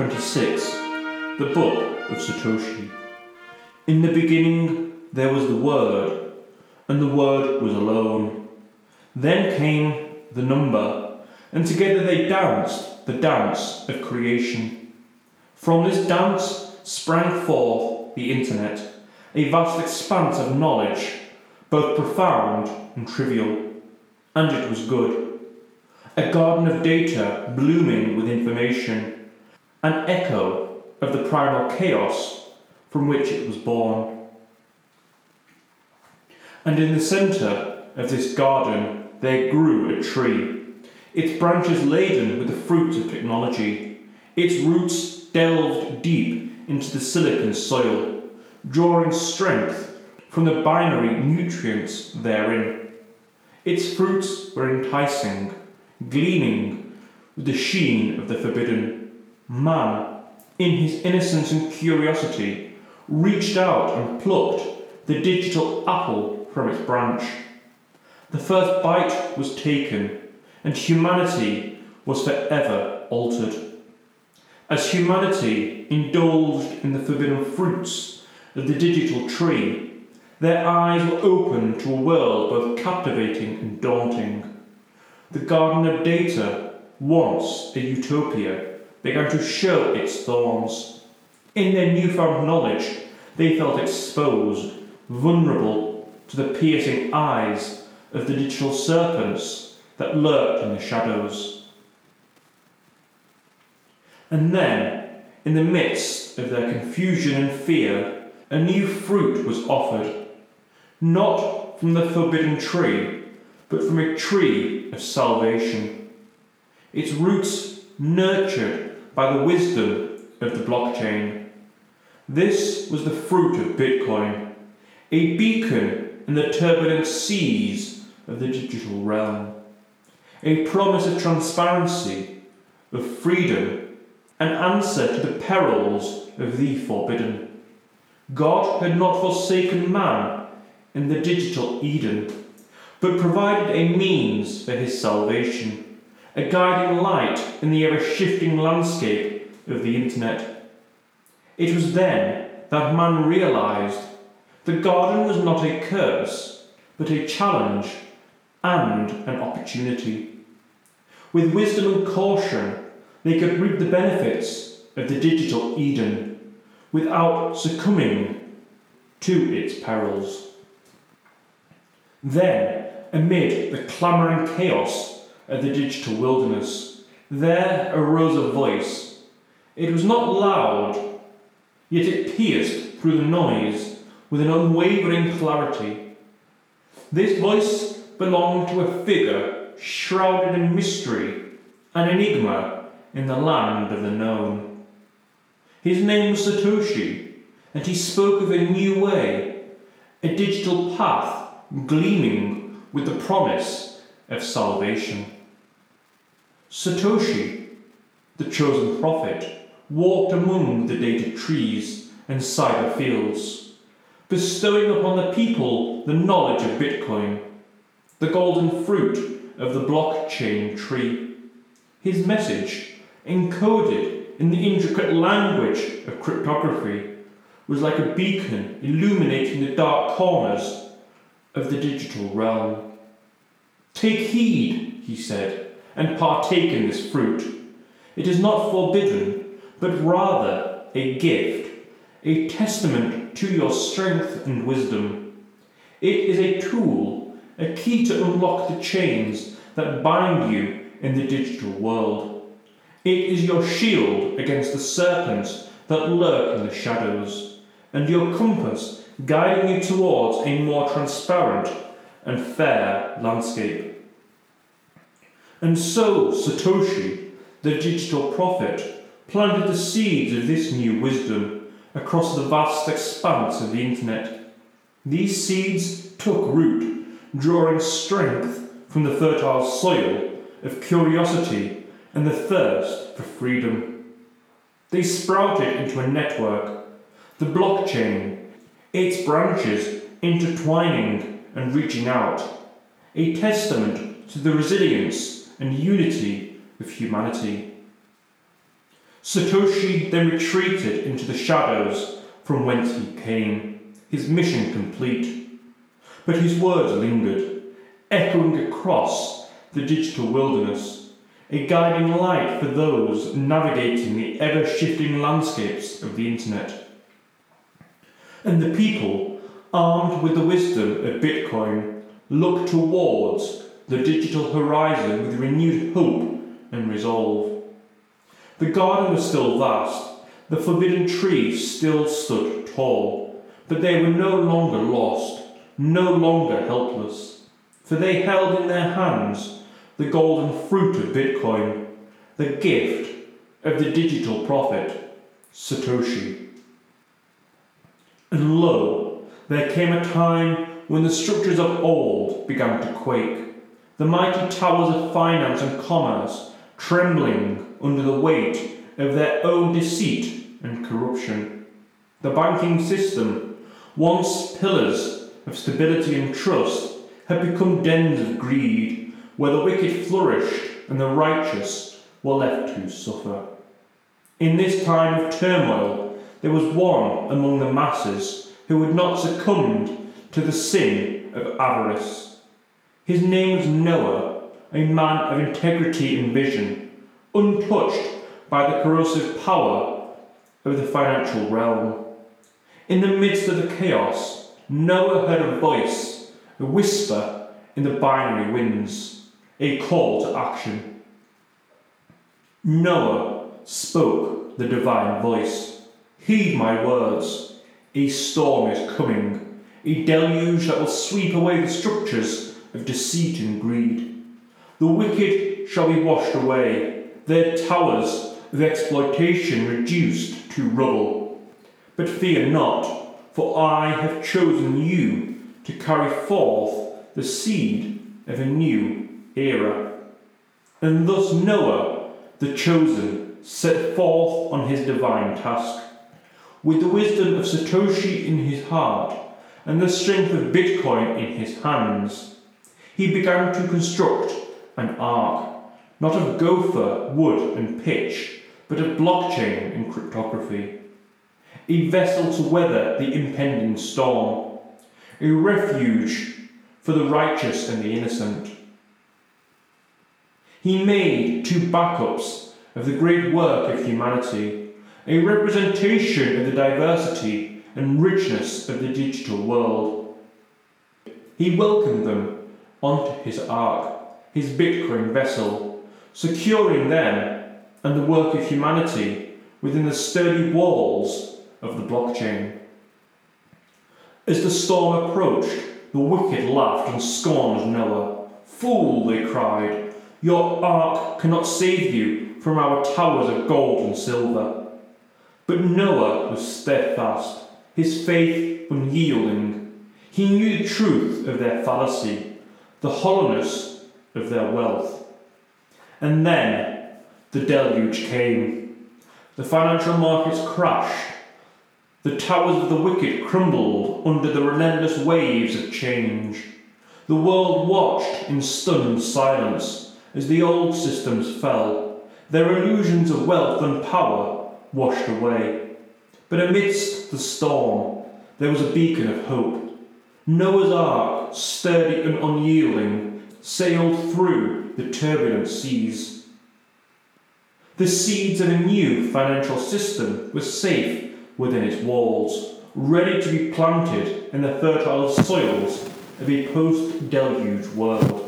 Episode 26 The Book of Satoshi. In the beginning there was the Word, and the Word was alone. Then came the number, and together they danced the dance of creation. From this dance sprang forth the Internet, a vast expanse of knowledge, both profound and trivial. And it was good a garden of data blooming with information, an echo of the primal chaos from which it was born. And in the centre of this garden there grew a tree, its branches laden with the fruits of technology, its roots delved deep into the silicon soil, drawing strength from the binary nutrients therein. Its fruits were enticing gleaming with the sheen of the forbidden. Man, in his innocence and curiosity, reached out and plucked the digital apple from its branch. The first bite was taken, and humanity was forever altered. As humanity indulged in the forbidden fruits of the digital tree, their eyes were opened to a world both captivating and daunting. The Garden of Data, once a utopia, began to show its thorns. In their newfound knowledge, they felt exposed, vulnerable to the piercing eyes of the digital serpents that lurked in the shadows. And then, in the midst of their confusion and fear, a new fruit was offered, not from the forbidden tree but from a tree of salvation. Its roots nurtured by the wisdom of the blockchain. This was the fruit of Bitcoin, a beacon in the turbulent seas of the digital realm, a promise of transparency, of freedom, an answer to the perils of the forbidden. God had not forsaken man in the digital Eden but provided a means for his salvation, a guiding light in the ever shifting landscape of the internet. It was then that man realized the garden was not a curse, but a challenge and an opportunity. With wisdom and caution, they could reap the benefits of the digital Eden without succumbing to its perils. Then amid the clamouring chaos of the digital wilderness, there arose a voice. It was not loud, yet it pierced through the noise with an unwavering clarity. This voice belonged to a figure shrouded in mystery, an enigma in the land of the known. His name was Satoshi, and he spoke of a new way, a digital path gleaming with the promise of salvation. Satoshi, the chosen prophet, walked among the data trees and cyber fields, bestowing upon the people the knowledge of Bitcoin, the golden fruit of the blockchain tree. His message, encoded in the intricate language of cryptography, was like a beacon illuminating the dark corners of the digital realm. Take heed, he said, and partake in this fruit. It is not forbidden, but rather a gift, a testament to your strength and wisdom. It is a tool, a key to unlock the chains that bind you in the digital world. It is your shield against the serpents that lurk in the shadows, and your compass guiding you towards a more transparent and fair landscape. And so Satoshi, the digital prophet, planted the seeds of this new wisdom across the vast expanse of the internet. These seeds took root, drawing strength from the fertile soil of curiosity and the thirst for freedom. They sprouted into a network, the blockchain its branches intertwining and reaching out, a testament to the resilience and unity of humanity. Satoshi then retreated into the shadows from whence he came, his mission complete. But his words lingered, echoing across the digital wilderness, a guiding light for those navigating the ever shifting landscapes of the internet. And the people, armed with the wisdom of Bitcoin, look towards the digital horizon with renewed hope and resolve. The garden was still vast, the forbidden trees still stood tall, but they were no longer lost, no longer helpless, for they held in their hands the golden fruit of Bitcoin, the gift of the digital prophet, Satoshi. And lo, there came a time when the structures of old began to quake, the mighty towers of finance and commerce trembling under the weight of their own deceit and corruption. The banking system, once pillars of stability and trust, had become dens of greed, where the wicked flourished and the righteous were left to suffer. In this time of turmoil, there was one among the masses who had not succumbed to the sin of avarice. His name was Noah, a man of integrity and vision, untouched by the corrosive power of the financial realm. In the midst of the chaos, Noah heard a voice, a whisper in the binary winds, a call to action. Noah spoke the divine voice. Heed my words. A storm is coming, a deluge that will sweep away the structures of deceit and greed. The wicked shall be washed away, their towers of exploitation reduced to rubble. But fear not, for I have chosen you to carry forth the seed of a new era. And thus Noah, the chosen, set forth on his divine task. With the wisdom of Satoshi in his heart and the strength of Bitcoin in his hands, he began to construct an ark, not of gopher, wood, and pitch, but of blockchain and cryptography. A vessel to weather the impending storm, a refuge for the righteous and the innocent. He made two backups of the great work of humanity a representation of the diversity and richness of the digital world. He welcomed them onto his ark, his Bitcoin vessel, securing them and the work of humanity within the sturdy walls of the blockchain. As the storm approached, the wicked laughed and scorned Noah. Fool, they cried, your ark cannot save you from our towers of gold and silver. But Noah was steadfast, his faith unyielding. He knew the truth of their fallacy, the hollowness of their wealth. And then the deluge came. The financial markets crashed. The towers of the wicked crumbled under the relentless waves of change. The world watched in stunned silence as the old systems fell, their illusions of wealth and power washed away. But amidst the storm, there was a beacon of hope. Noah's ark, sturdy and unyielding, sailed through the turbulent seas. The seeds of a new financial system were safe within its walls, ready to be planted in the fertile soils of a post deluge world.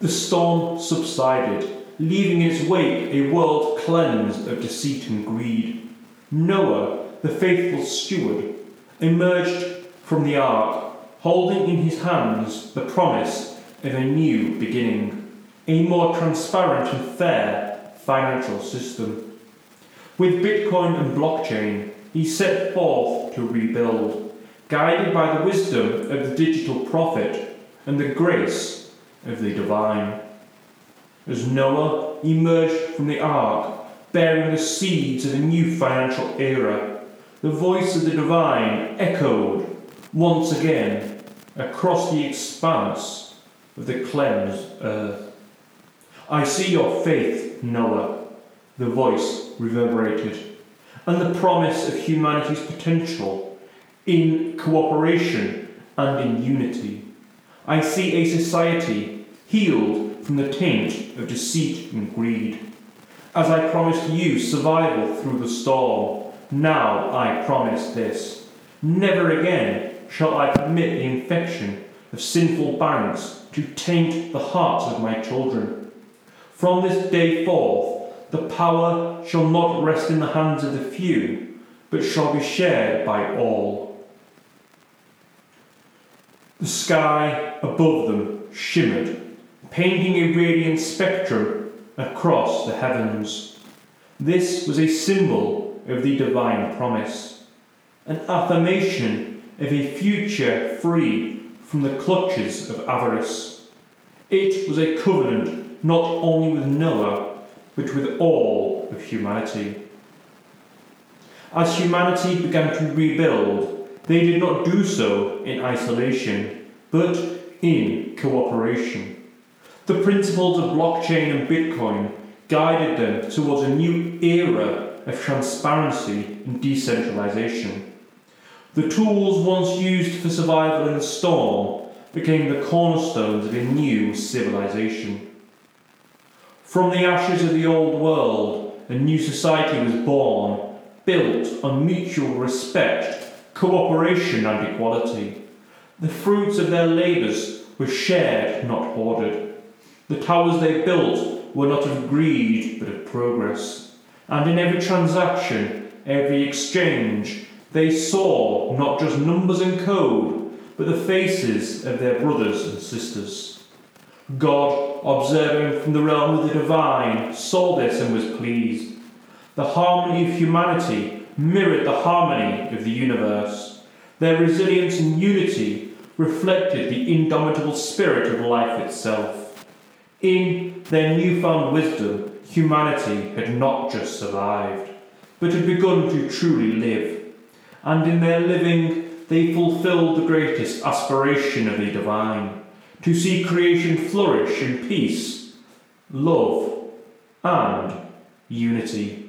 The storm subsided leaving in its wake a world cleansed of deceit and greed. Noah, the faithful steward, emerged from the ark, holding in his hands the promise of a new beginning, a more transparent and fair financial system. With Bitcoin and blockchain, he set forth to rebuild, guided by the wisdom of the digital prophet and the grace of the divine as Noah emerged from the ark, bearing the seeds of a new financial era, the voice of the divine echoed once again across the expanse of the cleansed earth. I see your faith, Noah, the voice reverberated, and the promise of humanity's potential in cooperation and in unity. I see a society healed from the taint of deceit and greed. As I promised you survival through the storm, now I promise this. Never again shall I permit the infection of sinful banks to taint the hearts of my children. From this day forth, the power shall not rest in the hands of the few, but shall be shared by all. The sky above them shimmered, painting a radiant spectrum across the heavens. This was a symbol of the divine promise, an affirmation of a future free from the clutches of avarice. It was a covenant not only with Noah, but with all of humanity. As humanity began to rebuild, they did not do so in isolation, but in cooperation. The principles of blockchain and Bitcoin guided them towards a new era of transparency and decentralization. The tools once used for survival in the storm became the cornerstones of a new civilization. From the ashes of the old world, a new society was born, built on mutual respect, cooperation, and equality. The fruits of their labours were shared, not hoarded. The towers they built were not of greed, but of progress. And in every transaction, every exchange, they saw not just numbers and code, but the faces of their brothers and sisters. God, observing from the realm of the divine, saw this and was pleased. The harmony of humanity mirrored the harmony of the universe. Their resilience and unity reflected the indomitable spirit of life itself. In their newfound wisdom, humanity had not just survived, but had begun to truly live. And in their living, they fulfilled the greatest aspiration of the divine to see creation flourish in peace, love, and unity.